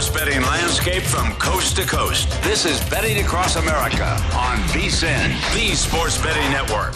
Sports betting landscape from coast to coast. This is Betting Across America on VSIN, the Sports Betting Network.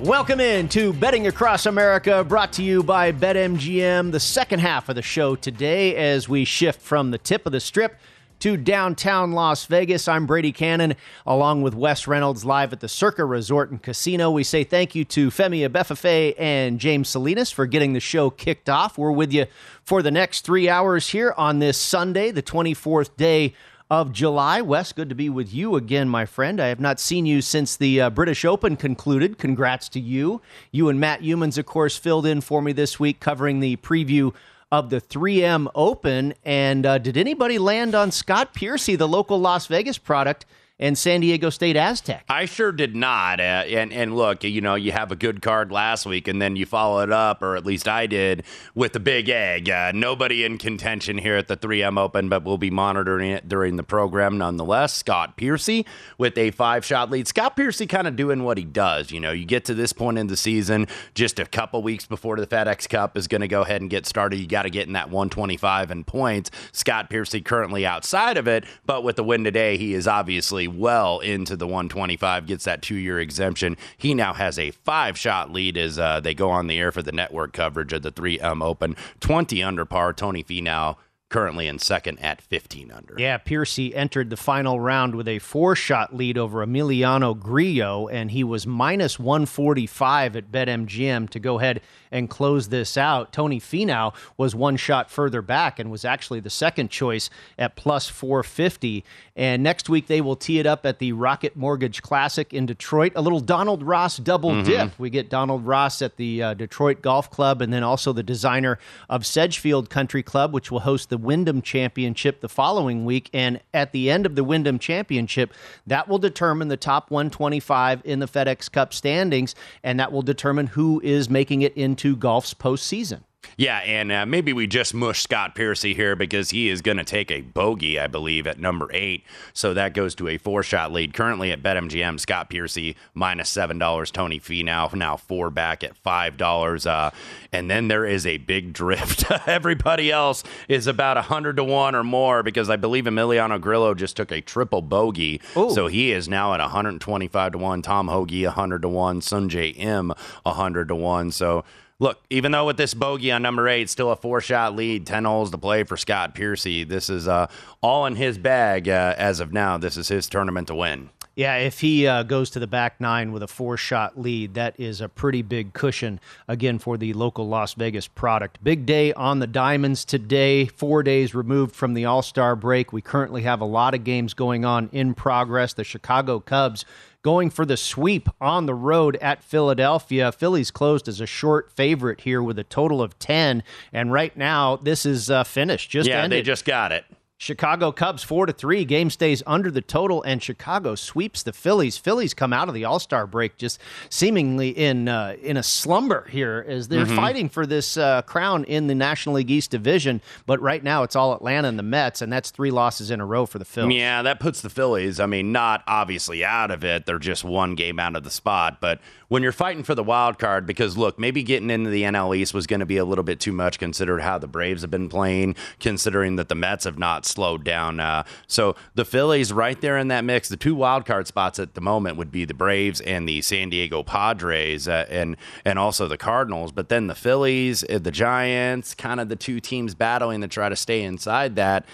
Welcome in to Betting Across America, brought to you by BetMGM. The second half of the show today, as we shift from the tip of the strip to downtown Las Vegas. I'm Brady Cannon, along with Wes Reynolds, live at the Circa Resort and Casino. We say thank you to Femi Abebefe and James Salinas for getting the show kicked off. We're with you for the next three hours here on this Sunday, the 24th day of July. Wes, good to be with you again, my friend. I have not seen you since the uh, British Open concluded. Congrats to you. You and Matt Youmans, of course, filled in for me this week covering the preview of the 3M Open. And uh, did anybody land on Scott Piercy, the local Las Vegas product? And San Diego State Aztec. I sure did not. Uh, and and look, you know, you have a good card last week, and then you follow it up, or at least I did, with the big egg. Uh, nobody in contention here at the 3M Open, but we'll be monitoring it during the program nonetheless. Scott Piercy with a five shot lead. Scott Piercy kind of doing what he does. You know, you get to this point in the season, just a couple weeks before the FedEx Cup is going to go ahead and get started. You got to get in that 125 in points. Scott Piercy currently outside of it, but with the win today, he is obviously well into the 125, gets that two year exemption. He now has a five shot lead as uh, they go on the air for the network coverage of the 3M Open. 20 under par. Tony Finau currently in second at 15 under. Yeah, Piercy entered the final round with a four shot lead over Emiliano Grillo, and he was minus 145 at BetMGM to go ahead and close this out. Tony Finau was one shot further back and was actually the second choice at plus 450. And next week they will tee it up at the Rocket Mortgage Classic in Detroit. A little Donald Ross double mm-hmm. dip. We get Donald Ross at the uh, Detroit Golf Club and then also the designer of Sedgefield Country Club, which will host the Wyndham Championship the following week. And at the end of the Wyndham Championship, that will determine the top 125 in the FedEx Cup standings, and that will determine who is making it into golf's postseason. Yeah, and uh, maybe we just mush Scott Piercy here because he is going to take a bogey, I believe, at number eight. So that goes to a four shot lead. Currently at BetMGM, Scott Piercy $7. Tony Finau now four back at $5. Uh, and then there is a big drift. Everybody else is about 100 to 1 or more because I believe Emiliano Grillo just took a triple bogey. Ooh. So he is now at 125 to 1. Tom Hoge 100 to 1. Sungjae Im 100 to 1. So look, even though with this bogey on number eight, still a four shot lead, 10 holes to play for Scott Piercy, this is uh, all in his bag uh, as of now. This is his tournament to win. Yeah, if he uh, goes to the back nine with a four shot lead, that is a pretty big cushion, again, for the local Las Vegas product. Big day on the Diamonds today, four days removed from the All Star break. We currently have a lot of games going on in progress. The Chicago Cubs going for the sweep on the road at Philadelphia. Phillies closed as a short favorite here with a total of 10. And right now, this is uh, finished. Just yeah, ended. they just got it. Chicago Cubs four to three. Game stays under the total, and Chicago sweeps the Phillies. Phillies come out of the All Star break just seemingly in uh, in a slumber here as they're mm-hmm. fighting for this uh, crown in the National League East division. But right now, it's all Atlanta and the Mets, and that's three losses in a row for the Phillies. Yeah, that puts the Phillies. I mean, not obviously out of it. They're just one game out of the spot, but when you're fighting for the wild card, because look, maybe getting into the NL East was going to be a little bit too much considered how the Braves have been playing, considering that the Mets have not slowed down. Uh, so the Phillies right there in that mix. The two wild card spots at the moment would be the Braves and the San Diego Padres, uh, and and also the Cardinals. But then the Phillies, uh, the Giants, kind of the two teams battling to try to stay inside that.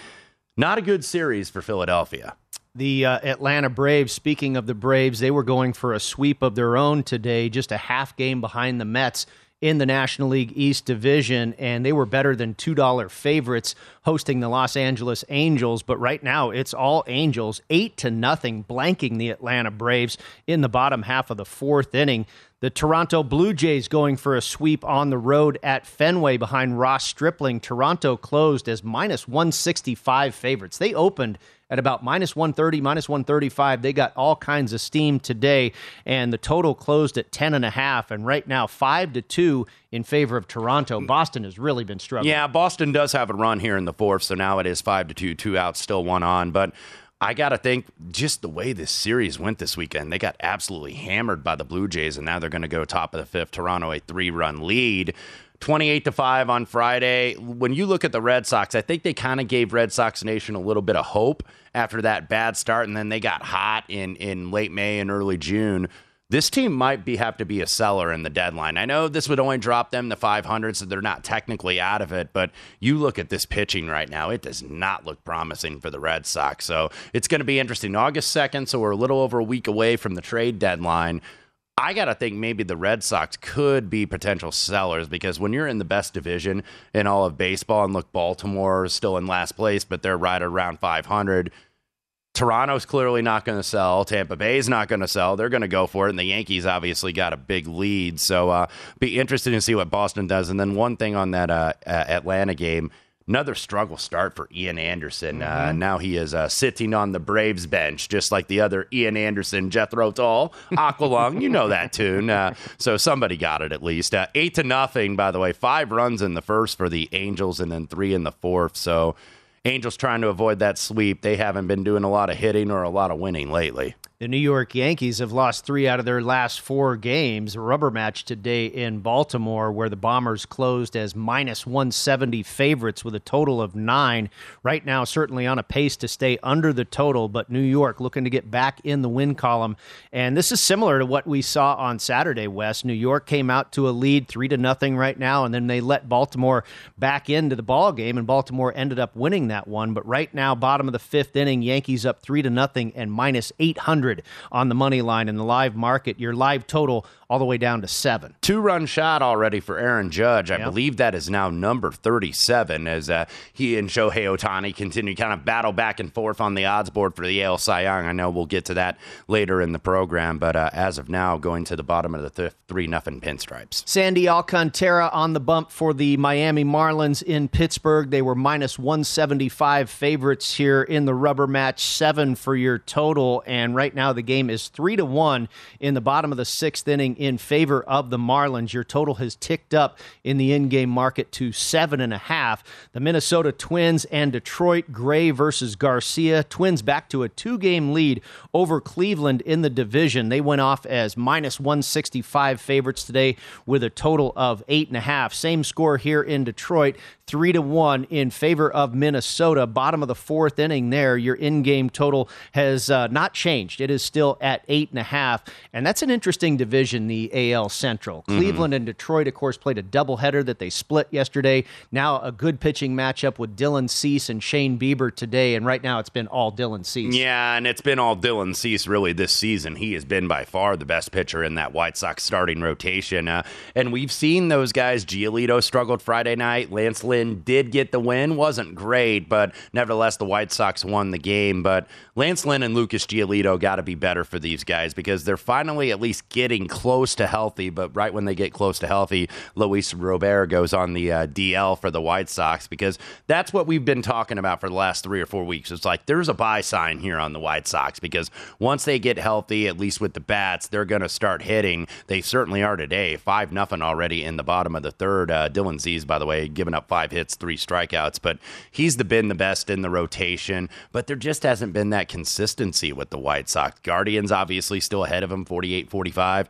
Not a good series for Philadelphia. The uh, Atlanta Braves, speaking of the Braves, they were going for a sweep of their own today, just a half game behind the Mets in the National League East Division, and they were better than $2 favorites hosting the Los Angeles Angels. But right now, it's all Angels, 8 to nothing, blanking the Atlanta Braves in the bottom half of the fourth inning. The Toronto Blue Jays going for a sweep on the road at Fenway behind Ross Stripling. Toronto closed as minus 165 favorites. They opened at about minus 130, minus 135. They got all kinds of steam today, and the total closed at 10 and a half. And right now, five to two in favor of Toronto. Boston has really been struggling. Yeah, Boston does have a run here in the fourth, so now it is five to two, two outs, still one on, but. I got to think just the way this series went this weekend, they got absolutely hammered by the Blue Jays, and now they're going to go top of the fifth. Toronto, a three run lead. 28 to 5 on Friday. When you look at the Red Sox, I think they kind of gave Red Sox Nation a little bit of hope after that bad start and then they got hot in in late May and early June. This team might be have to be a seller in the deadline. I know this would only drop them to 500 so they're not technically out of it, but you look at this pitching right now, it does not look promising for the Red Sox. So, it's going to be interesting. August 2nd, so we're a little over a week away from the trade deadline. I got to think maybe the Red Sox could be potential sellers because when you're in the best division in all of baseball, and look, Baltimore is still in last place, but they're right around 500. Toronto's clearly not going to sell. Tampa Bay's not going to sell. They're going to go for it. And the Yankees obviously got a big lead. So uh, be interested to see what Boston does. And then one thing on that uh, Atlanta game Another struggle start for Ian Anderson. Uh, mm-hmm. Uh, now he is uh, sitting on the Braves bench, just like the other Ian Anderson, Jethro Tull, Aqualung. you know that tune. Uh, so somebody got it at least. Uh, eight to nothing, by the way. Five runs in the first for the Angels, and then three in the fourth. So Angels trying to avoid that sweep. They haven't been doing a lot of hitting or a lot of winning lately. The New York Yankees have lost three out of their last four games. A rubber match today in Baltimore, where the Bombers closed as minus 170 favorites with a total of nine. Right now, certainly on a pace to stay under the total, but New York looking to get back in the win column. And this is similar to what we saw on Saturday, West. New York came out to a lead three to nothing right now, and then they let Baltimore back into the ball game, and Baltimore ended up winning that one. But right now, bottom of the fifth inning, Yankees up three to nothing and minus 800 on the money line in the live market. Your live total all the way down to seven. Two run shot already for Aaron Judge. I yep. believe that is now number 37 as uh, he and Shohei Ohtani continue kind of battle back and forth on the odds board for the AL Cy Young. I know we'll get to that later in the program, but uh, as of now, going to the bottom of the th- 3 nothing pinstripes. Sandy Alcantara on the bump for the Miami Marlins in Pittsburgh. They were minus 175 favorites here in the rubber match, seven for your total. And right now, the game is 3 to 1 in the bottom of the sixth inning in favor of the Marlins. Your total has ticked up in the in-game market to seven and a half. The Minnesota Twins and Detroit Gray versus Garcia. Twins back to a two-game lead over Cleveland in the division. They went off as minus 165 favorites today with a total of eight and a half. Same score here in Detroit three to one in favor of Minnesota. Bottom of the fourth inning there. Your in game total has uh, not changed. It is still at eight and a half. And that's an interesting division the AL Central. Mm-hmm. Cleveland and Detroit, of course, played a doubleheader that they split yesterday. Now a good pitching matchup with Dylan Cease and Shane Bieber today, and right now it's been all Dylan Cease. Yeah, and it's been all Dylan Cease really this season. He has been by far the best pitcher in that White Sox starting rotation. Uh, and we've seen those guys. Giolito struggled Friday night. Lance Lynn did get the win. Wasn't great, but nevertheless, the White Sox won the game. But Lance Lynn and Lucas Giolito got to be better for these guys because they're finally at least getting close to healthy. But right when they get close to healthy, Luis Robert goes on the uh, DL for the White Sox because that's what we've been talking about for the last three or four weeks. It's like there's a buy sign here on the White Sox because once they get healthy, at least with the bats, they're going to start hitting. They certainly are today. Five nothing already in the bottom of the third. Uh, Dylan Cease, by the way, giving up five hits, three strikeouts, but he's the, been the best in the rotation. But there just hasn't been that consistency with the White Sox. Guardians obviously still ahead of him, 48 45.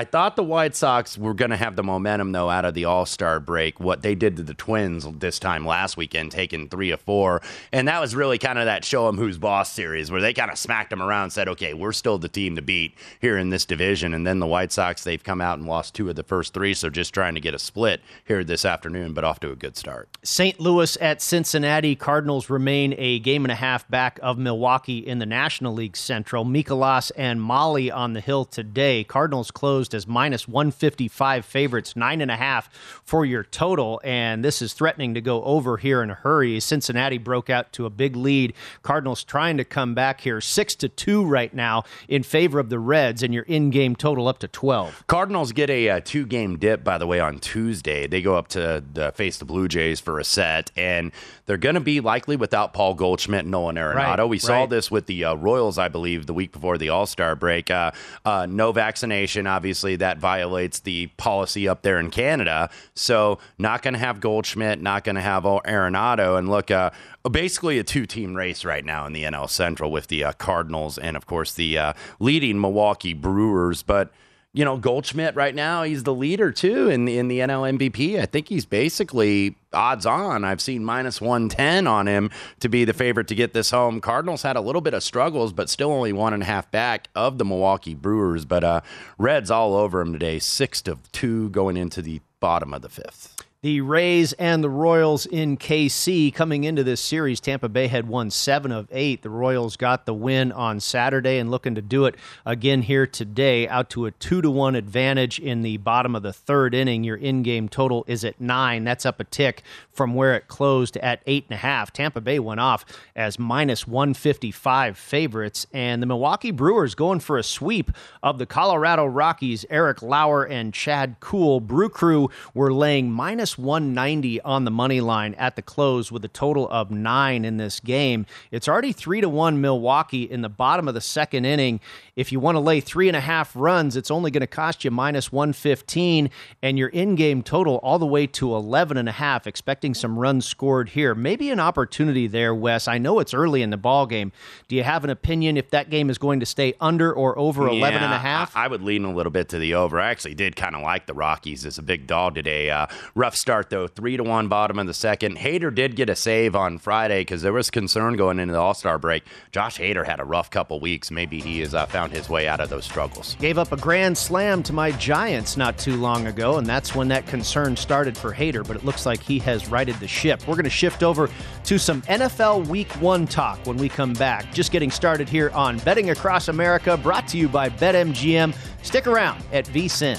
I thought the White Sox were going to have the momentum, though, out of the All Star break. What they did to the Twins this time last weekend, taking three of four. And that was really kind of that show them who's boss series where they kind of smacked them around and said, okay, we're still the team to beat here in this division. And then the White Sox, they've come out and lost two of the first three. So just trying to get a split here this afternoon, but off to a good start. St. Louis at Cincinnati. Cardinals remain a game and a half back of Milwaukee in the National League Central. Mikolas and Mahle on the hill today. Cardinals closed as minus 155 favorites, nine and a half for your total. And this is threatening to go over here in a hurry. Cincinnati broke out to a big lead. Cardinals trying to come back here, six to two right now in favor of the Reds, and your in-game total up to 12. Cardinals get a, uh two-game dip, by the way, on Tuesday. They go up to the, face the Blue Jays for a set, and they're going to be likely without Paul Goldschmidt and Nolan Arenado. Right, we saw right. this with the uh, Royals, I believe, the week before the All Star break. Uh, uh, no vaccination, obviously, that violates the policy up there in Canada. So, not going to have Goldschmidt, not going to have Arenado. And look, uh, basically a two team race right now in the NL Central with the uh, Cardinals and, of course, the uh, leading Milwaukee Brewers. But you know, Goldschmidt right now, he's the leader too in the in the NL MVP. I think he's basically odds on. I've seen minus 110 on him to be the favorite to get this home. Cardinals had a little bit of struggles, but still only one and a half back of the Milwaukee Brewers. But uh, Reds all over him today, six to two going into the bottom of the fifth. The Rays and the Royals in KC coming into this series. Tampa Bay had won seven of eight. The Royals got the win on Saturday and looking to do it again here today, out to a two to one advantage in the bottom of the third inning. Your in game total is at nine. That's up a tick from where it closed at eight and a half. Tampa Bay went off as minus 155 favorites, and the Milwaukee Brewers going for a sweep of the Colorado Rockies. Eric Lauer and Chad Kuhl. Brew Crew were laying minus 190 on the money line at the close with a total of nine in this game. It's already three to one Milwaukee in the bottom of the second inning. If you want to lay three and a half runs, it's only going to cost you minus 115, and your in game total all the way to 11 and a half, expecting some runs scored here. Maybe an opportunity there, Wes. I know it's early in the ball game. Do you have an opinion if that game is going to stay under or over 11 and a half? I, I would lean a little bit to the over. I actually did kind of like the Rockies as a big dog today. Uh, rough start though, three to one bottom of the second. Hader did get a save on Friday because there was concern going into the All Star break. Josh Hader had a rough couple weeks. Maybe he has uh, found his way out of those struggles. Gave up a grand slam to my Giants not too long ago, and that's when that concern started for Hader, but it looks like he has righted the ship. We're going to shift over to some NFL Week 1 talk when we come back. Just getting started here on Betting Across America, brought to you by BetMGM. Stick around at VSIN.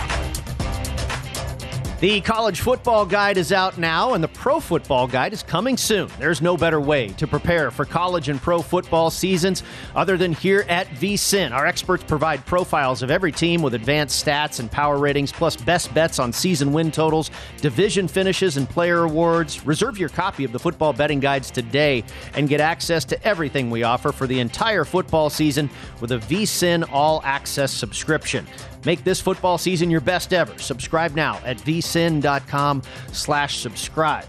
The college football guide is out now, and the pro football guide is coming soon. There's no better way to prepare for college and pro football seasons other than here at VSIN. Our experts provide profiles of every team with advanced stats and power ratings, plus best bets on season win totals, division finishes, and player awards. Reserve your copy of the football betting guides today and get access to everything we offer for the entire football season with a VSIN all access subscription. Make this football season your best ever. Subscribe now at vsin.com slash subscribe.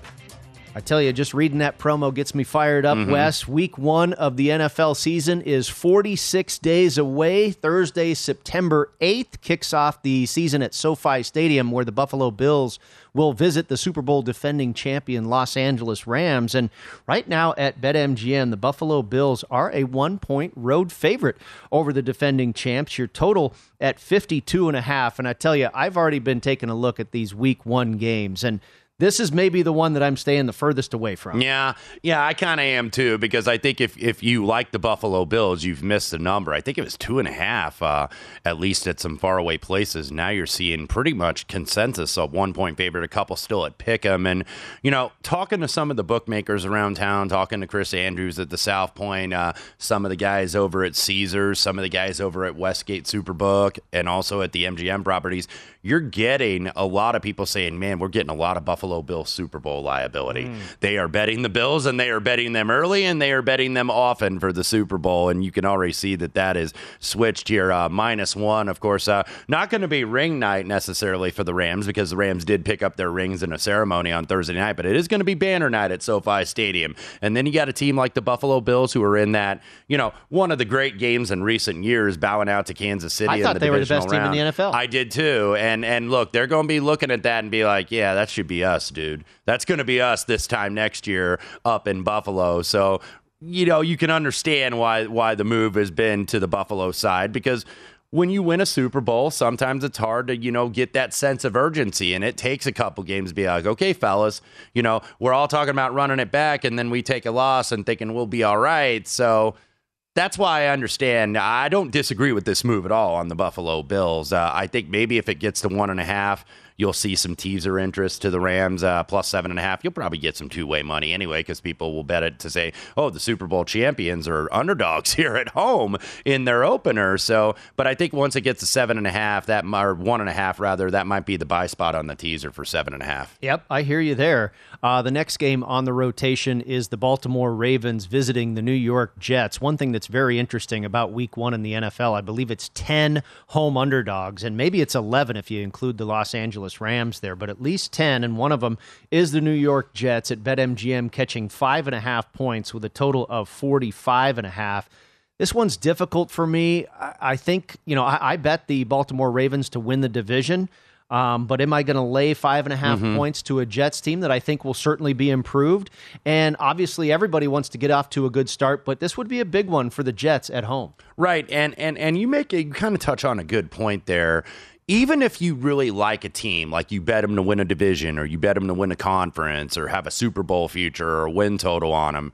I tell you, just reading that promo gets me fired up, Wes. Week one of the NFL season is 46 days away. Thursday, September 8th, kicks off the season at SoFi Stadium, where the Buffalo Bills will visit the Super Bowl defending champion Los Angeles Rams. And right now at BetMGM, the Buffalo Bills are a one point road favorite over the defending champs. Your total at 52 and a half. And I tell you, I've already been taking a look at these week one games and this is maybe the one that I'm staying the furthest away from. Yeah, yeah, I kind of am too because I think if if you like the Buffalo Bills, you've missed the number. I think it was two and a half, uh, at least at some faraway places. Now you're seeing pretty much consensus of one point favorite. A couple still at Pick'em, and you know, talking to some of the bookmakers around town, talking to Chris Andrews at the South Point, uh, some of the guys over at Caesars, some of the guys over at Westgate Superbook, and also at the MGM properties. You're getting a lot of people saying, "Man, we're getting a lot of Buffalo Bills Super Bowl liability." They are betting the Bills, and they are betting them early, and they are betting them often for the Super Bowl. And you can already see that that is switched here. Uh, minus one, of course, uh, not going to be ring night necessarily for the Rams because the Rams did pick up their rings in a ceremony on Thursday night, but it is going to be banner night at SoFi Stadium. And then you got a team like the Buffalo Bills who are in that, you know, one of the great games in recent years, bowing out to Kansas City. I in thought the they were the best team in the NFL. I did too. And and look, they're going to be looking at that and be like, yeah, that should be us, dude. That's going to be us this time next year up in Buffalo. So you know you can understand why why the move has been to the Buffalo side because when you win a Super Bowl, sometimes it's hard to, you know, get that sense of urgency. And it takes a couple games to be like, okay, fellas, you know, we're all talking about running it back and then we take a loss and thinking we'll be all right. So that's why I understand. I don't disagree with this move at all on the Buffalo Bills. Uh, I think maybe if it gets to one and a half, you'll see some teaser interest to the Rams uh, plus seven and a half. You'll probably get some two way money anyway because people will bet it to say, oh, the Super Bowl champions are underdogs here at home in their opener. So, but I think once it gets to seven and a half, that or one and a half rather, that might be the buy spot on the teaser for seven and a half. Yep, I hear you there. Uh, the next game on the rotation is the Baltimore Ravens visiting the New York Jets. One thing that's very interesting about Week One in the NFL, I believe it's ten home underdogs, and maybe it's eleven if you include the Los Angeles Rams there, but at least ten, and one of them is the New York Jets at BetMGM catching five and a half points with a total of forty-five and a half. This one's difficult for me. I, I think, you know, I, I, bet the Baltimore Ravens to win the division. Um, but am I going to lay five and a half mm-hmm. points to a Jets team that I think will certainly be improved? And obviously, everybody wants to get off to a good start, but this would be a big one for the Jets at home. Right, and and and you make a you kind of touch on a good point there even if you really like a team, like you bet them to win a division or you bet them to win a conference or have a Super Bowl future or a win total on them,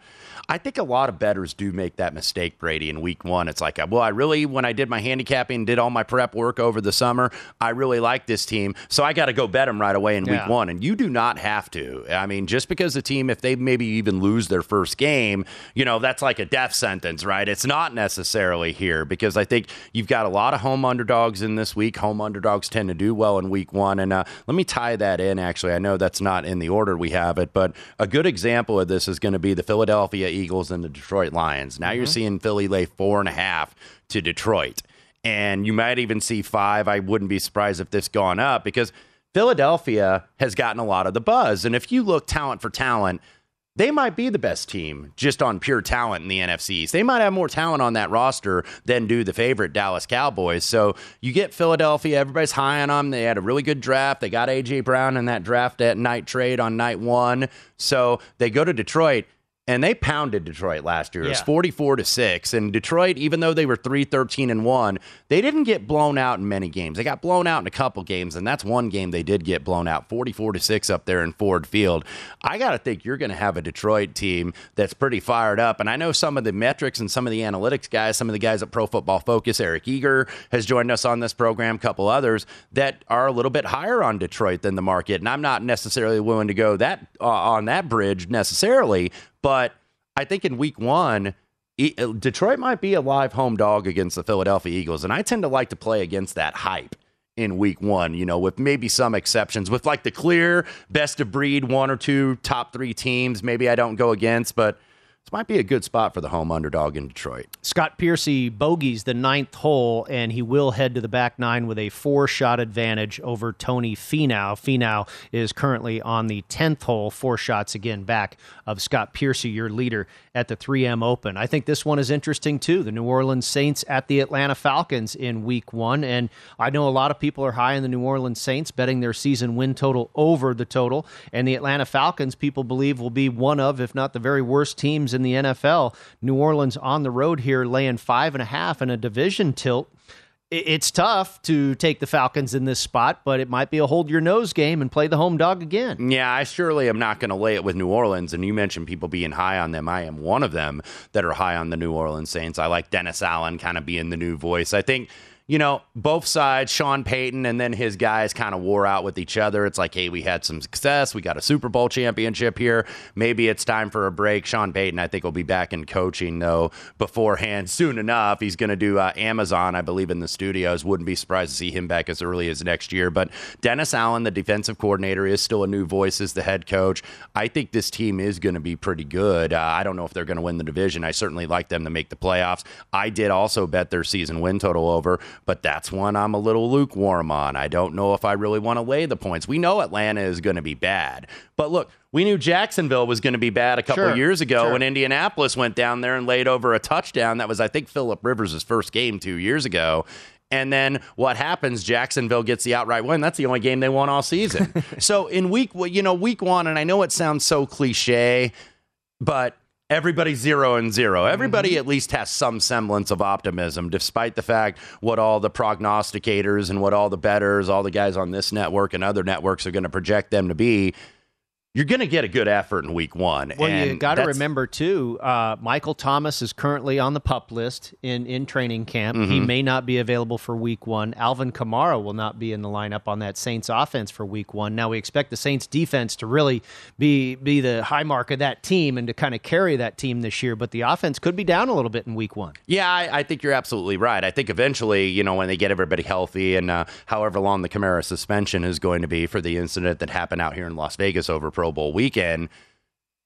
I think a lot of bettors do make that mistake, Brady, in week one. It's like, well, I really, when I did my handicapping, did all my prep work over the summer, I really like this team. So I got to go bet them right away in yeah. week one. And you do not have to. I mean, just because the team, if they maybe even lose their first game, you know, that's like a death sentence, right? It's not necessarily here because I think you've got a lot of home underdogs in this week. Home underdogs tend to do well in week one. And uh, let me tie that in, actually. I know that's not in the order we have it, but a good example of this is going to be the Philadelphia Eagles and the Detroit Lions. Now mm-hmm. you're seeing Philly lay four and a half to Detroit. And you might even see five. I wouldn't be surprised if this gone up because Philadelphia has gotten a lot of the buzz. And if you look talent for talent, they might be the best team just on pure talent in the NFCs. They might have more talent on that roster than do the favorite Dallas Cowboys. So you get Philadelphia, everybody's high on them. They had a really good draft. They got A.J. Brown in that draft at night trade on night one. So they go to Detroit and they pounded Detroit last year. It was 44 to 6 and Detroit even though they were 3-13 and 1, they didn't get blown out in many games. They got blown out in a couple games and that's one game they did get blown out 44 to 6 up there in Ford Field. I got to think you're going to have a Detroit team that's pretty fired up and I know some of the metrics and some of the analytics guys, some of the guys at Pro Football Focus, Eric Eager has joined us on this program, a couple others that are a little bit higher on Detroit than the market and I'm not necessarily willing to go that uh, on that bridge necessarily, but I think in week one, uh, Detroit might be a live home dog against the Philadelphia Eagles. And I tend to like to play against that hype in week one, you know, with maybe some exceptions, with like the clear best of breed one or two top three teams. Maybe I don't go against, but this might be a good spot for the home underdog in Detroit. Scott Piercy bogeys the ninth hole, and he will head to the back nine with a four shot advantage over Tony Finau. Finau is currently on the 10th hole, four shots again back of Scott Piercy, your leader at the 3M Open. I think this one is interesting too. The New Orleans Saints at the Atlanta Falcons in week one. And I know a lot of people are high in the New Orleans Saints, betting their season win total over the total. And the Atlanta Falcons, people believe, will be one of, if not the very worst teams in the NFL. New Orleans on the road here, laying five and a half in a division tilt it's tough to take the Falcons in this spot, but it might be a hold your nose game and play the home dog again. Yeah, I surely am not going to lay it with New Orleans. And you mentioned people being high on them. I am one of them that are high on the New Orleans Saints. I like Dennis Allen kind of being the new voice. I think you know, both sides, Sean Payton and then his guys kind of wore out with each other. It's like, hey, we had some success. We got a Super Bowl championship here. Maybe it's time for a break. Sean Payton, I think, will be back in coaching, though, beforehand soon enough. He's going to do uh, Amazon, I believe, in the studios. Wouldn't be surprised to see him back as early as next year. But Dennis Allen, the defensive coordinator, is still a new voice as the head coach. I think this team is going to be pretty good. Uh, I don't know if they're going to win the division. I certainly like them to make the playoffs. I did also bet their season win total over but that's one I'm a little lukewarm on. I don't know if I really want to lay the points. We know Atlanta is going to be bad, but look, we knew Jacksonville was going to be bad a couple sure, years ago sure. when Indianapolis went down there and laid over a touchdown. That was, I think, Philip Rivers' first game two years ago. And then what happens? Jacksonville gets the outright win. That's the only game they won all season. so in week, you know, week one, and I know it sounds so cliche, but everybody's zero and 0 Everybody mm-hmm. at least has some semblance of optimism, despite the fact what all the prognosticators and what all the betters, all the guys on this network and other networks are going to project them to be. You're going to get a good effort in week one. Well, and you got to remember too. Uh, Michael Thomas is currently on the pup list in in training camp. He Mhm. may not be available for week one. Alvin Kamara will not be in the lineup on that Saints offense for week one. Now we expect the Saints defense to really be be the high mark of that team and to kind of carry that team this year. But the offense could be down a little bit in week one. Yeah, I, I think you're absolutely right. I think eventually, you know, when they get everybody healthy and uh, however long the Kamara suspension is going to be for the incident that happened out here in Las Vegas over Pro Bowl weekend,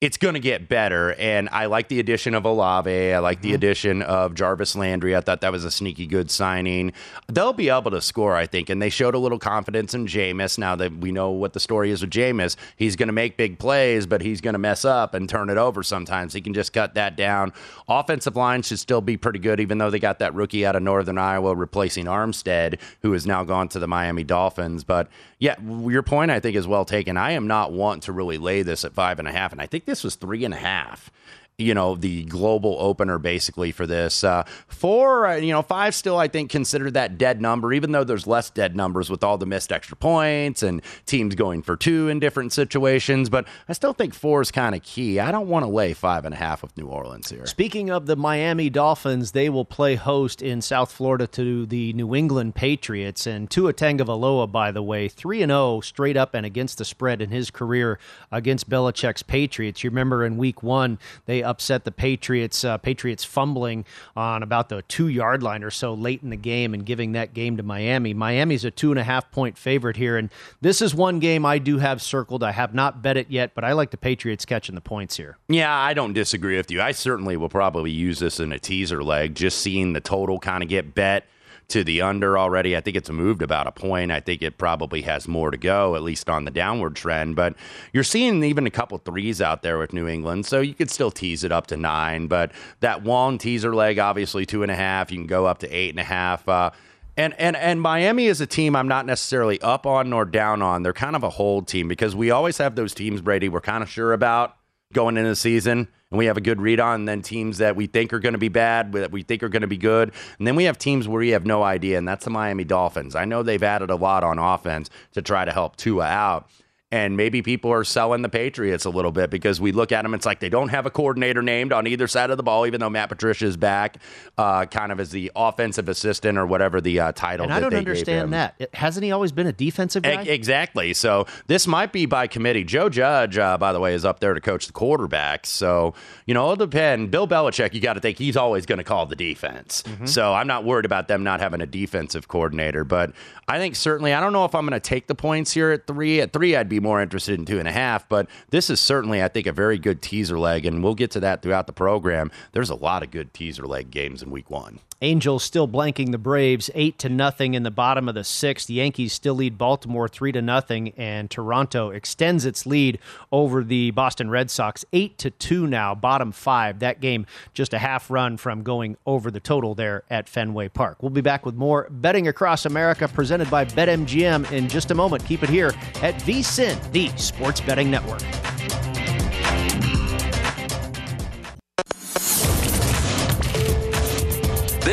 it's going to get better. And I like the addition of Olave. I like the mm-hmm. addition of Jarvis Landry. I thought that was a sneaky good signing. They'll be able to score, I think. And they showed a little confidence in Jameis. Now that we know what the story is with Jameis, he's going to make big plays, but he's going to mess up and turn it over sometimes. He can just cut that down. Offensive line should still be pretty good, even though they got that rookie out of Northern Iowa replacing Armstead, who has now gone to the Miami Dolphins. But yeah, your point I think is well taken. I am not one to really lay this at five and a half, and I think this was three and a half. You know, the global opener basically for this. Uh, four, uh, you know, five still, I think, considered that dead number, even though there's less dead numbers with all the missed extra points and teams going for two in different situations. But I still think four is kind of key. I don't want to lay five and a half with New Orleans here. Speaking of the Miami Dolphins, they will play host in South Florida to the New England Patriots. And Tua Tagovailoa, by the way, 3 and 0 straight up and against the spread in his career against Belichick's Patriots. You remember in week one, upset the Patriots, uh, Patriots fumbling on about the two yard line or so late in the game and giving that game to Miami. Miami's a two and a half point favorite here. And this is one game I do have circled. I have not bet it yet, but I like the Patriots catching the points here. Yeah, I don't disagree with you. I certainly will probably use this in a teaser leg, just seeing the total kind of get bet to the under already. I think it's moved about a point. I think it probably has more to go, at least on the downward trend. But you're seeing even a couple threes out there with New England, so you could still tease it up to nine. But that one teaser leg, obviously two and a half. You can go up to eight and a half. Uh, and and and Miami is a team I'm not necessarily up on nor down on. They're kind of a hold team because we always have those teams, Brady, we're kind of sure about going into the season and we have a good read on, and then teams that we think are going to be bad, that we think are going to be good. And then we have teams where we have no idea, and that's the Miami Dolphins. I know they've added a lot on offense to try to help Tua out. And maybe people are selling the Patriots a little bit because we look at them, it's like they don't have a coordinator named on either side of the ball, even though Matt Patricia is back, uh, kind of as the offensive assistant or whatever the uh, title. And I don't understand that. It- Hasn't he always been a defensive guy? E- Exactly. So this might be by committee. Joe Judge, uh, by the way, is up there to coach the quarterbacks. So you know, it'll depend. Bill Belichick, you got to think he's always going to call the defense. Mm-hmm. So I'm not worried about them not having a defensive coordinator. But I think certainly, I don't know if I'm going to take the points here at three. At three, I'd be more interested in two and a half. But this is certainly, I think, a very good teaser leg, and we'll get to that throughout the program. There's a lot of good teaser leg games in Week One. Angels still blanking the Braves eight to nothing in the bottom of the sixth. The Yankees still lead Baltimore three to nothing, and Toronto extends its lead over the Boston Red Sox eight to two now, bottom five. That game just a half run from going over the total there at Fenway Park. We'll be back with more betting across America presented by BetMGM in just a moment. Keep it here at VSIN, the Sports Betting Network.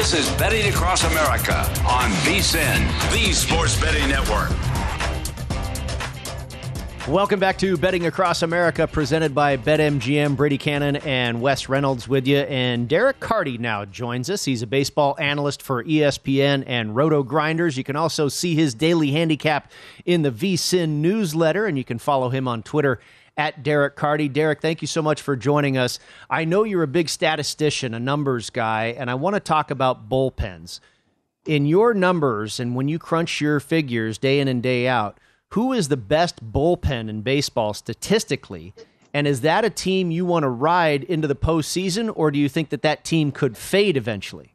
This is Betting Across America on VSIN, the Sports Betting Network. Welcome back to Betting Across America, presented by BetMGM. Brady Cannon and Wes Reynolds with you. And Derek Carty now joins us. He's a baseball analyst for ESPN and Roto Grinders. You can also see his daily handicap in the VSIN newsletter, and you can follow him on Twitter at Derek Carty. Derek, thank you so much for joining us. I know you're a big statistician, a numbers guy, and I want to talk about bullpens. In your numbers and when you crunch your figures day in and day out, who is the best bullpen in baseball statistically? And is that a team you want to ride into the postseason, or do you think that that team could fade eventually?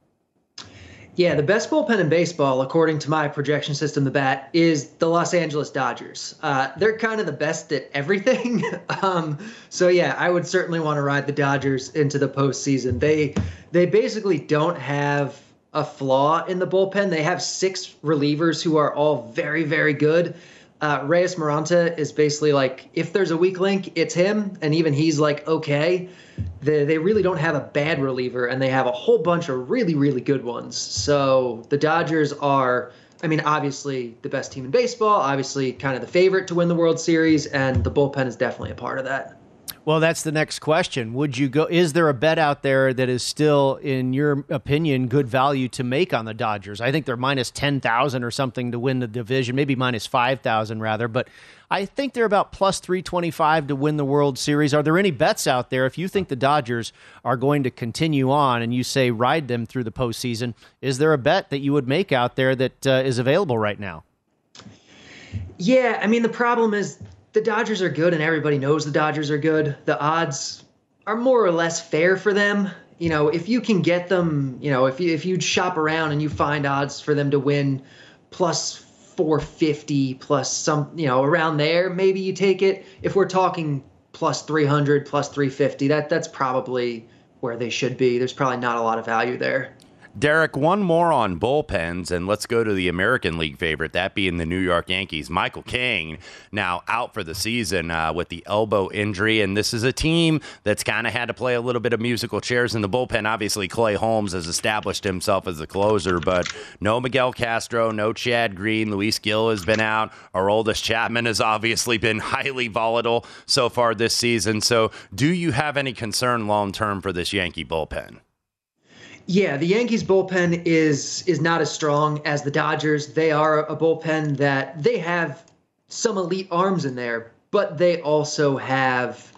Yeah, the best bullpen in baseball, according to my projection system, the bat, is the Los Angeles Dodgers. Uh, they're kind of the best at everything. um, so yeah, I would certainly want to ride the Dodgers into the postseason. They they basically don't have a flaw in the bullpen. They have six relievers who are all very very good. Uh, Reyes Moronta is basically like if there's a weak link, it's him, and even he's like okay. They, they really don't have a bad reliever, and they have a whole bunch of really really good ones. So the Dodgers are I mean, obviously the best team in baseball, obviously kind of the favorite to win the World Series, and the bullpen is definitely a part of that. Well, that's the next question. Would you go? Is there a bet out there that is still, in your opinion, good value to make on the Dodgers? I think they're minus ten thousand or something to win the division, maybe minus five thousand rather. But I think they're about plus three twenty five to win the World Series. Are there any bets out there? If you think the Dodgers are going to continue on, and you say ride them through the postseason, is there a bet that you would make out there that uh, is available right now? Yeah, I mean the problem is the Dodgers are good and everybody knows the Dodgers are good. The odds are more or less fair for them. You know, if you can get them, you know, if you if you shop around and you find odds for them to win plus 450 plus some, you know, around there, maybe you take it. If we're talking plus 300, plus 350, that that's probably where they should be. There's probably not a lot of value there. Derek, one more on bullpens, and let's go to the American League favorite, that being the New York Yankees. Michael King now out for the season uh, with the elbow injury, and this is a team that's kind of had to play a little bit of musical chairs in the bullpen. Obviously, Clay Holmes has established himself as the closer, but no Miguel Castro, no Chad Green, Luis Gil has been out. Aroldis Chapman has obviously been highly volatile so far this season. So, do you have any concern long term for this Yankee bullpen? Yeah, the Yankees bullpen is is not as strong as the Dodgers. They are a bullpen that they have some elite arms in there, but they also have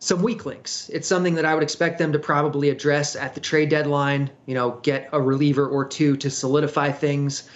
some weak links. It's something that I would expect them to probably address at the trade deadline, you know, get a reliever or two to solidify things.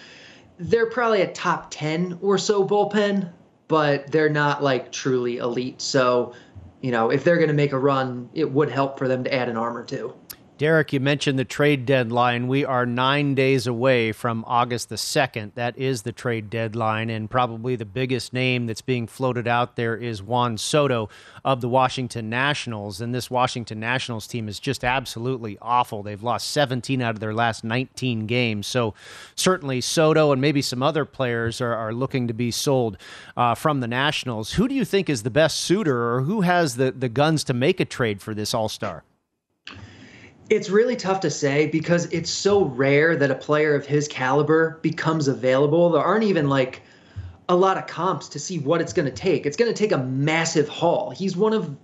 They're probably a top 10 or so bullpen, but they're not like truly elite. So, you know, if they're going to make a run, it would help for them to add an arm or two. Derek, you mentioned the trade deadline. We are nine days away from August the 2nd. That is the trade deadline, and probably the biggest name that's being floated out there is Juan Soto of the Washington Nationals. And this Washington Nationals team is just absolutely awful. They've lost 17 out of their last 19 games. So certainly Soto and maybe some other players are, are looking to be sold uh, from the Nationals. Who do you think is the best suitor, or who has the, the guns to make a trade for this All Star? It's really tough to say because it's so rare that a player of his caliber becomes available. There aren't even like a lot of comps to see what it's going to take. It's going to take a massive haul. He's one of,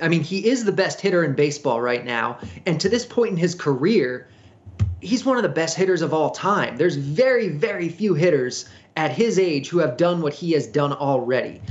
I mean, he is the best hitter in baseball right now. And to this point in his career, he's one of the best hitters of all time. There's very, very few hitters at his age who have done what he has done already.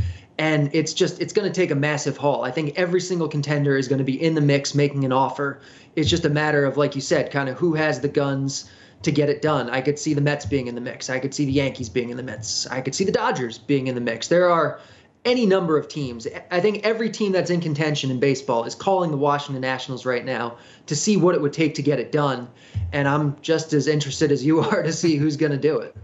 And it's just, it's going to take a massive haul. I think every single contender is going to be in the mix making an offer. It's just a matter of, like you said, kind of who has the guns to get it done. I could see the Mets being in the mix. I could see the Yankees being in the mix. I could see the Dodgers being in the mix. There are any number of teams. I think every team that's in contention in baseball is calling the Washington Nationals right now to see what it would take to get it done. And I'm just as interested as you are to see who's going to do it.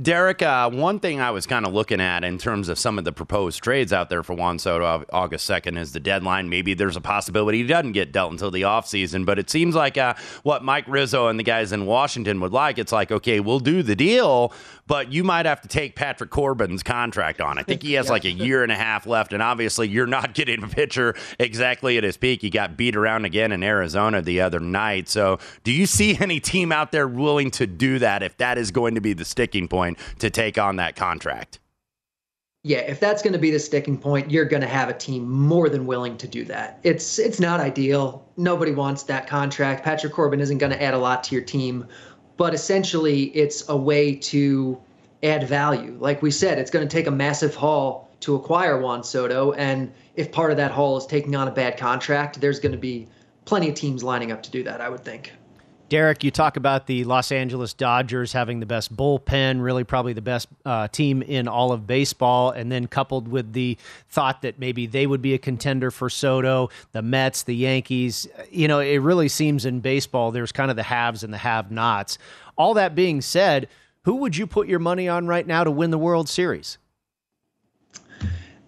Derek, uh, one thing I was kind of looking at in terms of some of the proposed trades out there for Juan Soto August 2nd is the deadline. Maybe there's a possibility he doesn't get dealt until the offseason, but it seems like uh, what Mike Rizzo and the guys in Washington would like. It's like, okay, we'll do the deal, but you might have to take Patrick Corbin's contract on. I think he has yeah. like a year and a half left, and obviously you're not getting a pitcher exactly at his peak. He got beat around again in Arizona the other night. So, do you see any team out there willing to do that if that is going to be the sticking point to take on that contract? yeah, if that's going to be the sticking point, you're going to have a team more than willing to do that. It's it's not ideal. Nobody wants that contract. Patrick Corbin isn't going to add a lot to your team but essentially it's a way to add value. Like we said, it's going to take a massive haul to acquire Juan Soto, and if part of that haul is taking on a bad contract, there's going to be plenty of teams lining up to do that. I would think. Derek, you talk about the Los Angeles Dodgers having the best bullpen, really probably the best uh, team in all of baseball, and then coupled with the thought that maybe they would be a contender for Soto, the Mets, the Yankees. You know, it really seems in baseball there's kind of the haves and the have nots. All that being said, who would you put your money on right now to win the World Series?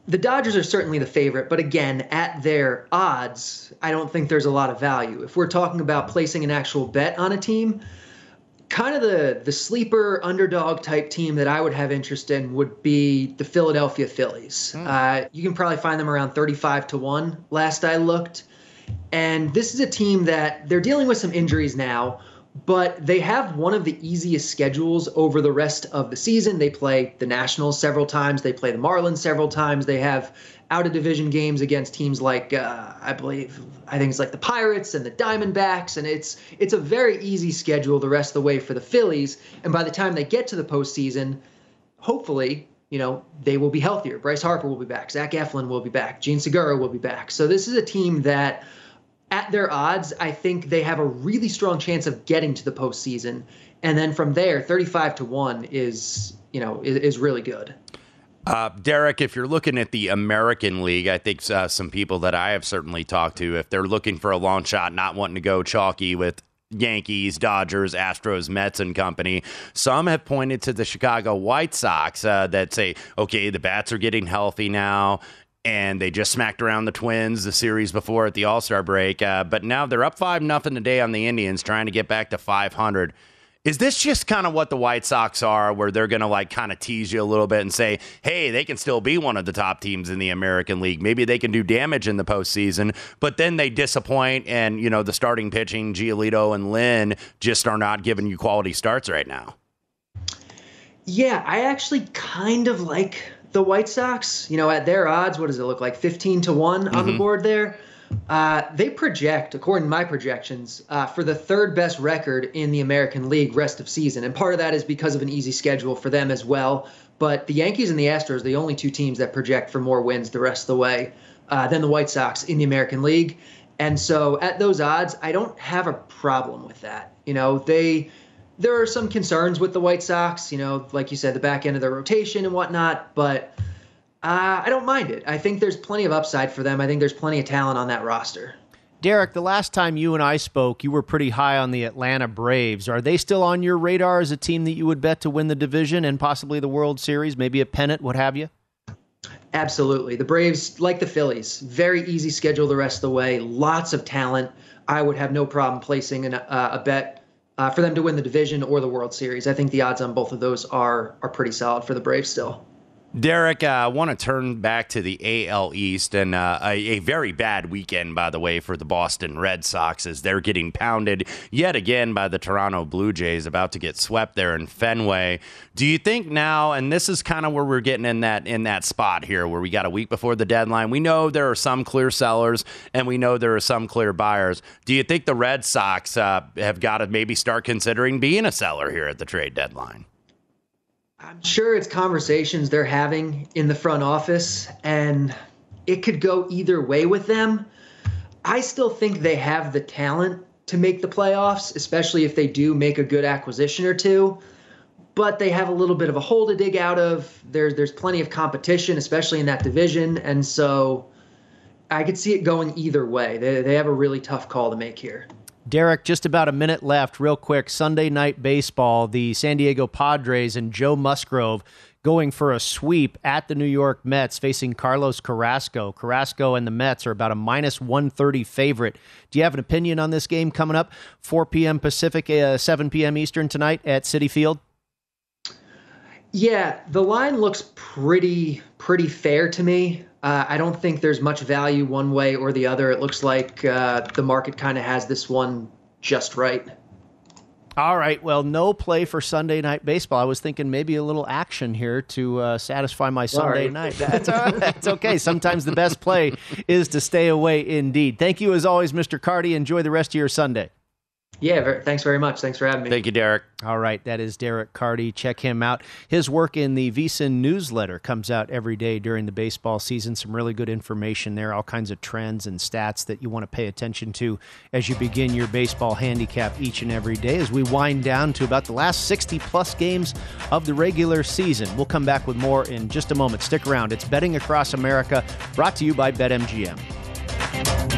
The Dodgers are certainly the favorite, but again, at their odds, I don't think there's a lot of value. If we're talking about placing an actual bet on a team, kind of the the sleeper underdog type team that I would have interest in would be the Philadelphia Phillies. Mm. Uh, you can probably find them around 35 to 1 last I looked. And this is a team that they're dealing with some injuries now, but they have one of the easiest schedules over the rest of the season. They play the Nationals several times, they play the Marlins several times. They have out of division games against teams like uh, I believe I think it's like the Pirates and the Diamondbacks, and it's it's a very easy schedule the rest of the way for the Phillies. And by the time they get to the postseason, hopefully, you know they will be healthier. Bryce Harper will be back, Zach Eflin will be back, Jean Segura will be back. So this is a team that. At their odds, I think they have a really strong chance of getting to the postseason, and then from there, thirty-five to one is, you know, is, is really good. Uh, Derek, if you're looking at the American League, I think uh, some people that I have certainly talked to, if they're looking for a long shot, not wanting to go chalky with Yankees, Dodgers, Astros, Mets, and company. Some have pointed to the Chicago White Sox uh, that say, okay, the bats are getting healthy now. And they just smacked around the Twins the series before at the All Star break, uh, but now they're up five nothing today on the Indians, trying to get back to 500. Is this just kind of what the White Sox are, where they're going to like kind of tease you a little bit and say, hey, they can still be one of the top teams in the American League. Maybe they can do damage in the postseason, but then they disappoint. And, you know, the starting pitching, Giolito and Lynn, just are not giving you quality starts right now. Yeah, I actually kind of like the White Sox. You know, at their odds, what does it look like? 15 to one mm-hmm. on the mm-hmm. board there. Uh, they project, according to my projections, uh, for the third best record in the American League rest of season. And part of that is because of an easy schedule for them as well. But the Yankees and the Astros are the only two teams that project for more wins the rest of the way uh, than the White Sox in the American League. And so at those odds, I don't have a problem with that. You know, they there are some concerns with the White Sox, you know, like you said, the back end of their rotation and whatnot, but uh, I don't mind it. I think there's plenty of upside for them. I think there's plenty of talent on that roster. Derek, the last time you and I spoke, you were pretty high on the Atlanta Braves. Are they still on your radar as a team that you would bet to win the division and possibly the World Series, maybe a pennant, what have you? Absolutely. The Braves, like the Phillies, very easy schedule the rest of the way, lots of talent. I would have no problem placing an, uh, a bet uh, for them to win the division or the World Series. I think the odds on both of those are are pretty solid for the Braves still. Derek, uh, I want to turn back to the AL East and uh, a, a, very bad weekend, by the way, for the Boston Red Sox as they're getting pounded yet again by the Toronto Blue Jays, about to get swept there in Fenway. Do you think now, and this is kind of where we're getting in that in that spot here, where we got a week before the deadline? We know there are some clear sellers, and we know there are some clear buyers. Do you think the Red Sox uh, have got to maybe start considering being a seller here at the trade deadline? I'm sure it's conversations they're having in the front office, and it could go either way with them. I still think they have the talent to make the playoffs, especially if they do make a good acquisition or two. But they have a little bit of a hole to dig out of. There's there's plenty of competition, especially in that division, and so I could see it going either way. They they have a really tough call to make here. Derek, just about a minute left, real quick. Sunday night baseball, the San Diego Padres and Joe Musgrove going for a sweep at the New York Mets facing Carlos Carrasco. Carrasco and the Mets are about a minus 130 favorite. Do you have an opinion on this game coming up? 4 p.m. Pacific, uh, 7 p.m. Eastern tonight at Citi Field? Yeah, the line looks pretty pretty fair to me. Uh, I don't think there's much value one way or the other. It looks like uh, the market kind of has this one just right. All right. Well, no play for Sunday night baseball. I was thinking maybe a little action here to uh, satisfy my Sunday night. That's all right. That's okay. Sometimes the best play is to stay away. Indeed. Thank you as always, Mr. Carty. Enjoy the rest of your Sunday. Yeah, thanks very much. Thanks for having me. Thank you, Derek. All right, that is Derek Carty. Check him out. His work in the VSIN newsletter comes out every day during the baseball season. Some really good information there, all kinds of trends and stats that you want to pay attention to as you begin your baseball handicap each and every day as we wind down to about the last 60 plus games of the regular season. We'll come back with more in just a moment. Stick around. It's Betting Across America, brought to you by BetMGM.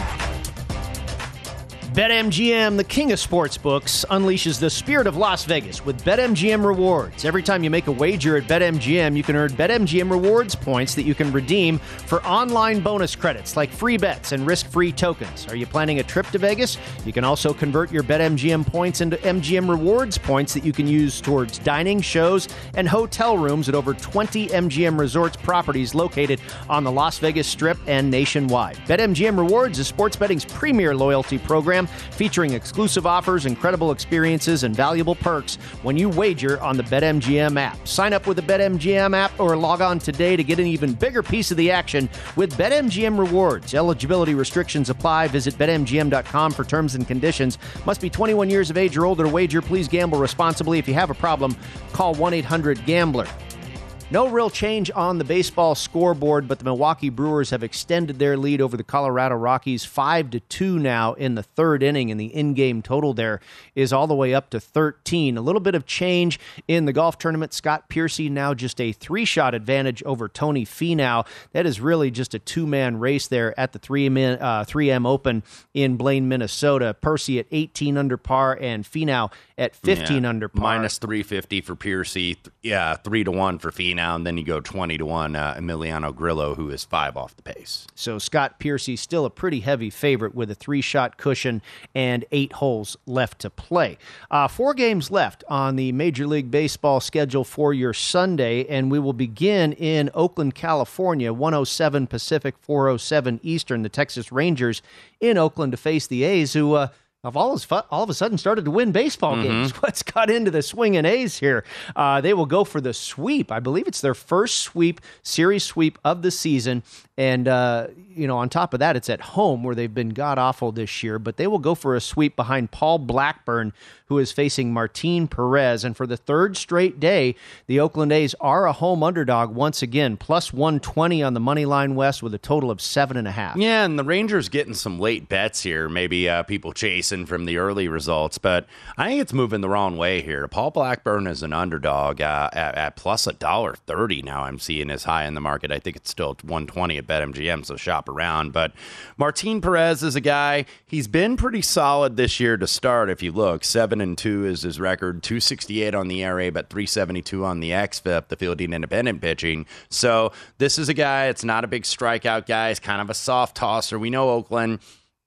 BetMGM, the king of sportsbooks, unleashes the spirit of Las Vegas with BetMGM rewards. Every time you make a wager at BetMGM, you can earn BetMGM rewards points that you can redeem for online bonus credits like free bets and risk free tokens. Are you planning a trip to Vegas? You can also convert your BetMGM points into MGM rewards points that you can use towards dining, shows, and hotel rooms at over 20 MGM Resorts properties located on the Las Vegas Strip and nationwide. BetMGM Rewards is sports betting's premier loyalty program featuring exclusive offers, incredible experiences, and valuable perks when you wager on the BetMGM app. Sign up with the BetMGM app or log on today to get an even bigger piece of the action with BetMGM Rewards. Eligibility restrictions apply. Visit BetMGM.com for terms and conditions. Must be 21 years of age or older to wager. Please gamble responsibly. If you have a problem, call 1 800 Gambler. No real change on the baseball scoreboard, but the Milwaukee Brewers have extended their lead over the Colorado Rockies 5 to 2 now in the third inning and the in-game total there is all the way up to 13. A little bit of change in the golf tournament. Scott Piercy now just a 3-shot advantage over Tony Finau. That is really just a two-man race there at the 3M, uh, 3M Open in Blaine, Minnesota. Piercy at 18 under par and Finau at 15 Yeah. under par. Minus 350 for Piercy. th- Yeah, 3 to 1 for Finau. And then you go 20 to 1, uh, Emiliano Grillo, who is 5 off the pace. So Scott Piercy still a pretty heavy favorite with a three-shot cushion and eight holes left to play. Uh, four games left on the Major League Baseball schedule for your Sunday, and we will begin in Oakland, California, 107 Pacific, 407 Eastern. The Texas Rangers in Oakland to face the A's, who. Uh, have all of, all of a sudden started to win baseball games. What's got into the swinging A's here? Uh, they will go for the sweep. I believe it's their first sweep, series sweep of the season. And, uh, you know, on top of that, it's at home where they've been god awful this year. But they will go for a sweep behind Paul Blackburn, who is facing Martin Perez. And for the third straight day, the Oakland A's are a home underdog once again, plus 120 on the money line west with a total of seven and a half. Yeah, and the Rangers getting some late bets here. Maybe uh, people chasing from the early results, but I think it's moving the wrong way here. Paul Blackburn is an underdog uh, at, at plus a dollar thirty now. I'm seeing as high in the market. I think it's still 120 at BetMGM, so shop around. But Martin Perez is a guy. He's been pretty solid this year to start. If you look, seven and two is his record, 268 on the ERA, but 372 on the xFIP, the fielding independent pitching. So this is a guy. It's not a big strikeout guy. He's kind of a soft tosser. We know Oakland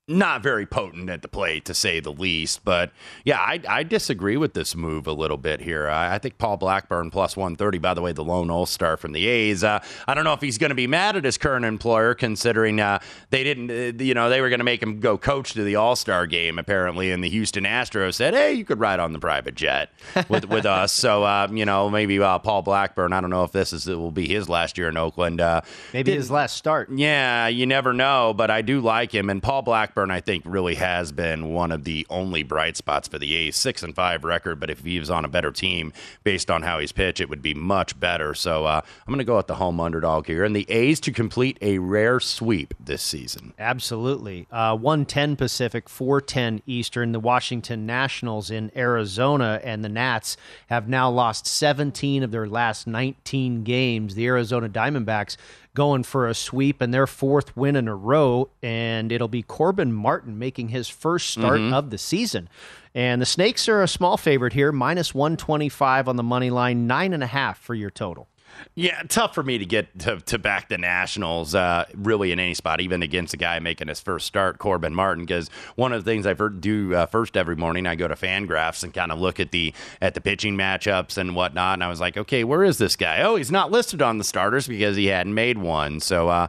not very potent at the plate to say the least. But yeah, I, I disagree with this move a little bit here. I, I, think Paul Blackburn plus 130, by the way, the lone All Star from the A's. Uh, I don't know if he's going to be mad at his current employer considering uh, they didn't, uh, you know, they were going to make him go coach to the All Star game apparently. And the Houston Astros said, hey, you could ride on the private jet with, with us. So, uh, you know, maybe uh, Paul Blackburn, I don't know if this is, it will be his last year in Oakland. Uh, maybe his last start. Yeah, you never know, but I do like him. And Paul Blackburn Blackburn, I think, really has been one of the only bright spots for the A's. Six and five record, but if he was on a better team based on how he's pitched, it would be much better. So uh, I'm going to go with the home underdog here, and the A's to complete a rare sweep this season. Absolutely, uh, 110 Pacific, 410 Eastern. The Washington Nationals in Arizona and the Nats have now lost 17 of their last 19 games. The Arizona Diamondbacks going for a sweep and their fourth win in a row. And it'll be Corbin Martin making his first start mm-hmm. of the season. And the Snakes are a small favorite here, minus 125 on the money line, nine and a half for your total. Yeah, tough for me to get to, to back the Nationals uh, really in any spot, even against a guy making his first start, Corbin Martin. Because one of the things I do uh, first every morning, I go to Fangraphs and kind of look at the at the pitching matchups and whatnot. And I was like, okay, where is this guy? Oh, he's not listed on the starters because he hadn't made one. So uh,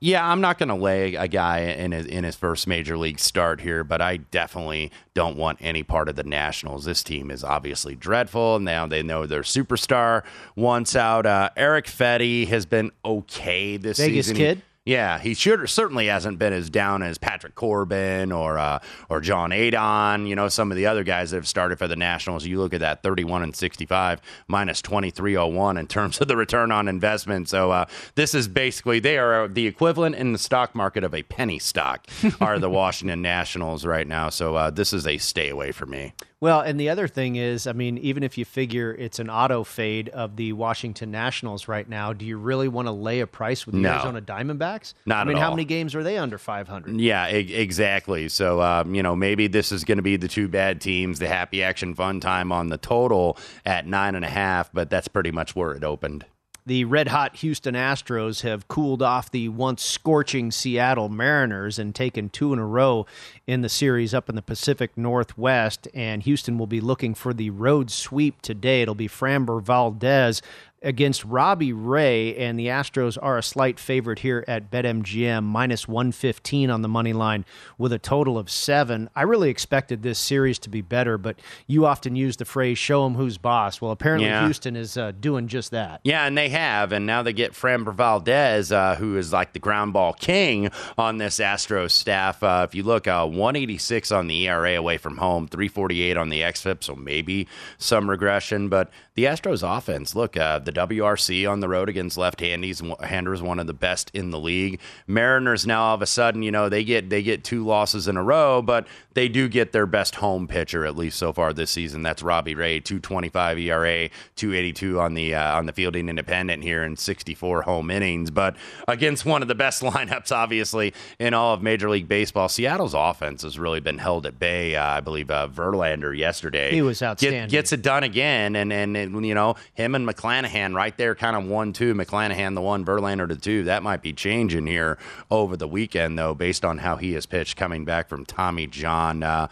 yeah, I'm not going to lay a guy in his, in his first major league start here, but I definitely don't want any part of the Nationals. This team is obviously dreadful. Now they know their superstar once out. Uh, Erick Fedde has been okay this Vegas season. kid. Yeah, he should certainly hasn't been as down as Patrick Corbin or uh, or Joan Adon. You know, some of the other guys that have started for the Nationals. You look at that, thirty-one and sixty-five minus twenty-three oh one in terms of the return on investment. So uh, this is basically they are the equivalent in the stock market of a penny stock. are the Washington Nationals right now? So uh, this is a stay away for me. Well, and the other thing is, I mean, even if you figure it's an auto fade of the Washington Nationals right now, do you really want to lay a price with the no. Arizona Diamondbacks? Not I mean, how all. many games are they under 500? Yeah, e- exactly. So, um, you know, maybe this is going to be the two bad teams, the happy action fun time on the total at nine and a half, but that's pretty much where it opened. The red hot Houston Astros have cooled off the once scorching Seattle Mariners and taken two in a row in the series up in the Pacific Northwest. And Houston will be looking for the road sweep today. It'll be Framber Valdez against Robbie Ray, and the Astros are a slight favorite here at BetMGM, minus 115 on the money line with a total of seven. I really expected this series to be better, but you often use the phrase "show them who's boss." Well, apparently Yeah. Houston is uh, doing just that. Yeah, and they have, and now they get Framber Valdez, uh, who is like the ground ball king on this Astros staff. Uh, if you look, uh, 186 on the ERA away from home, 348 on the xFIP, so maybe some regression. But the Astros offense, look, uh, the WRC on the road against left-handers, handers, one of the best in the league. Mariners now all of a sudden, you know, they get they get two losses in a row, but they do get their best home pitcher at least so far this season. That's Robbie Ray, 225 ERA, 282 on the uh, on the fielding independent here in 64 home innings, but against one of the best lineups obviously in all of Major League Baseball. Seattle's offense has really been held at bay. Uh, I believe uh, Verlander yesterday He was get- outstanding. gets it done again, and and, and you know him and McClanahan right there, kind of one two. McClanahan the one, Verlander the two. That might be changing here over the weekend though, based on how he has pitched coming back from Tommy John. Uh,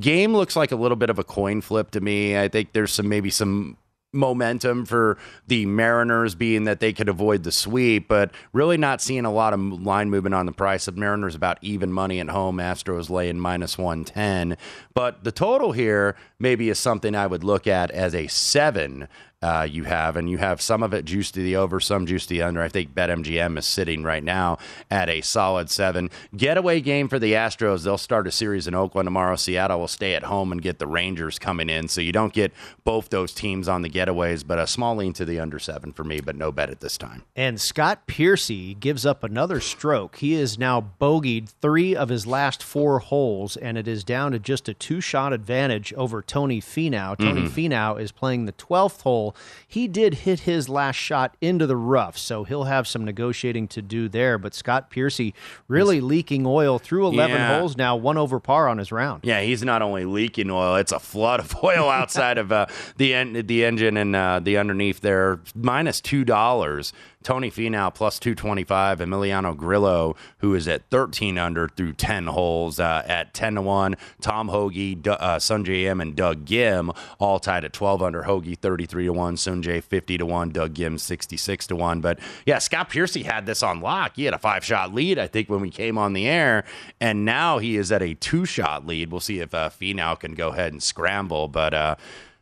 game looks like a little bit of a coin flip to me. I think there's some maybe some momentum for the Mariners being that they could avoid the sweep, but really not seeing a lot of line movement on the price. of Mariners about even money at home. Astros laying minus 110. But the total here maybe is something I would look at as a seven uh, you have, and you have some of it juiced to the over, some juiced to the under. I think BetMGM is sitting right now at a solid seven. Getaway game for the Astros. They'll start a series in Oakland tomorrow. Seattle will stay at home and get the Rangers coming in, so you don't get both those teams on the getaways. But a small lean to the under seven for me, but no bet at this time. And Scott Piercy gives up another stroke. He is now bogeyed three of his last four holes, and it is down to just a two shot advantage over Tony Finau. Tony Mhm. Finau is playing the 12th hole. He did hit his last shot into the rough, so he'll have some negotiating to do there. But Scott Piercy really leaking oil through 11 Yeah. holes now, one over par on his round. Yeah, he's not only leaking oil; it's a flood of oil outside of uh, the en- the engine and uh, the underneath there. Minus two dollars. Tony Finau plus two twenty five. Emiliano Grillo, who is at thirteen under through ten holes, uh, at ten to one. Tom Hoge, D- uh, Sungjae Im, and Doug Ghim all tied at twelve under. Hoge thirty three to one. Sungjae fifty to one. Doug Ghim sixty six to one. But yeah, Scott Piercy had this on lock. He had a five shot lead, I think, when we came on the air, and now he is at a two shot lead. We'll see if uh, Finau can go ahead and scramble, but. Uh,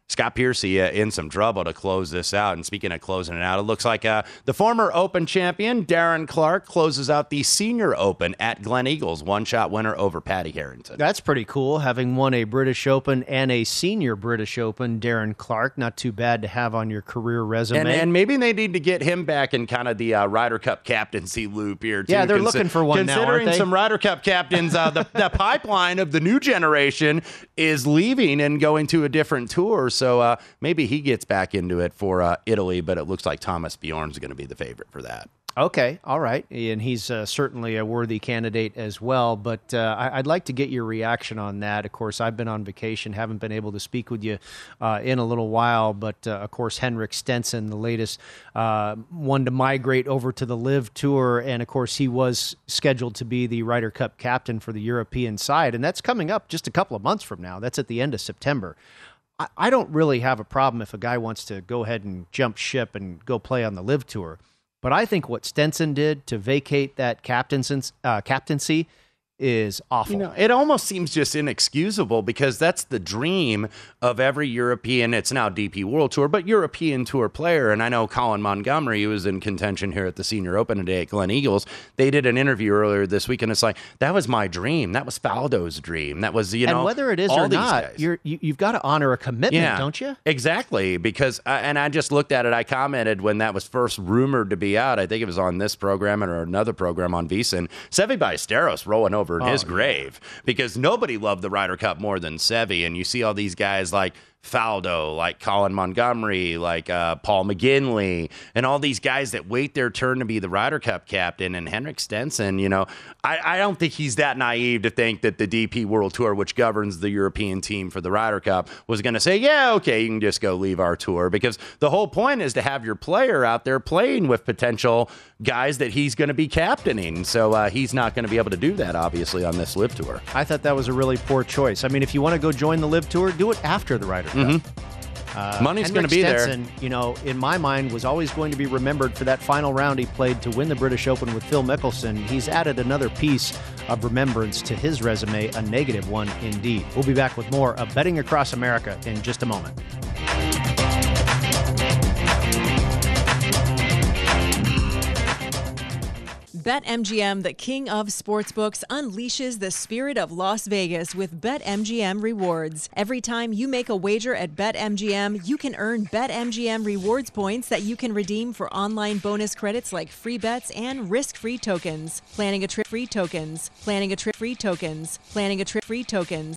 Scott Piercy uh, in some trouble to close this out. And speaking of closing it out, it looks like uh, the former Open champion, Darren Clarke, closes out the Senior Open at Gleneagles. One shot winner over Paddy Harrington. That's pretty cool. Having won a British Open and a senior British Open, Darren Clarke, not too bad to have on your career resume. And, and maybe they need to get him back in kind of the uh, Ryder Cup captaincy loop here. Too, Yeah, they're looking for one now, Considering they? some Ryder Cup captains, uh, the, the pipeline of the new generation is leaving and going to a different tour. So uh, maybe he gets back into it for uh, Italy, but it looks like Thomas Bjorn's going to be the favorite for that. Okay, all right, and he's uh, certainly a worthy candidate as well. But uh, I- I'd like to get your reaction on that. Of course, I've been on vacation, haven't been able to speak with you uh, in a little while. But uh, of course, Henrik Stenson, the latest uh, one to migrate over to the LIV Tour, and of course, he was scheduled to be the Ryder Cup captain for the European side, and that's coming up just a couple of months from now. That's at the end of September. I- don't really have a problem if a guy wants to go ahead and jump ship and go play on the LIV Tour. But I think what Stenson did to vacate that captaincy, uh, captaincy is awful. You know, it almost seems just inexcusable because that's the dream of every European. It's now DP World Tour, but European Tour player. And I know Colin Montgomerie, who was in contention here at the Senior Open today at Gleneagles. They did an interview earlier this week, and it's like that was my dream. That was Faldo's dream. That was you know, and whether it is or not, you're, you, you've got to honor a commitment, yeah, don't you? Exactly, because uh, and I just looked at it. I commented when that was first rumored to be out. I think it was on this program or another program on VSiN. Seve Ballesteros rolling over in Oh, his yeah. grave because nobody loved the Ryder Cup more than Seve. And you see all these guys like Faldo, like Colin Montgomerie, like uh, Paul McGinley, and all these guys that wait their turn to be the Ryder Cup captain. And Henrik Stenson, you know, I, I don't think he's that naive to think that the DP World Tour, which governs the European team for the Ryder Cup, was going to say, yeah, okay, you can just go leave our tour. Because the whole point is to have your player out there playing with potential guys that he's going to be captaining. So uh, he's not going to be able to do that, obviously, on this LIV tour. I thought that was a really poor choice. I mean, if you want to go join the LIV Tour, do it after the Ryder Mhm. Uh, Money's gonna be there. Stenson, You know, in my mind, was always going to be remembered for that final round he played to win the British Open with Phil Mickelson. He's added another piece of remembrance to his resume, a negative one indeed. We'll be back with more of Betting Across America in just a moment. BetMGM, the king of sportsbooks, unleashes the spirit of Las Vegas with BetMGM rewards. Every time you make a wager at BetMGM, you can earn BetMGM rewards points that you can redeem for online bonus credits like free bets and risk-free tokens. Planning a trip free tokens. Planning a trip free tokens. Planning a trip free tokens.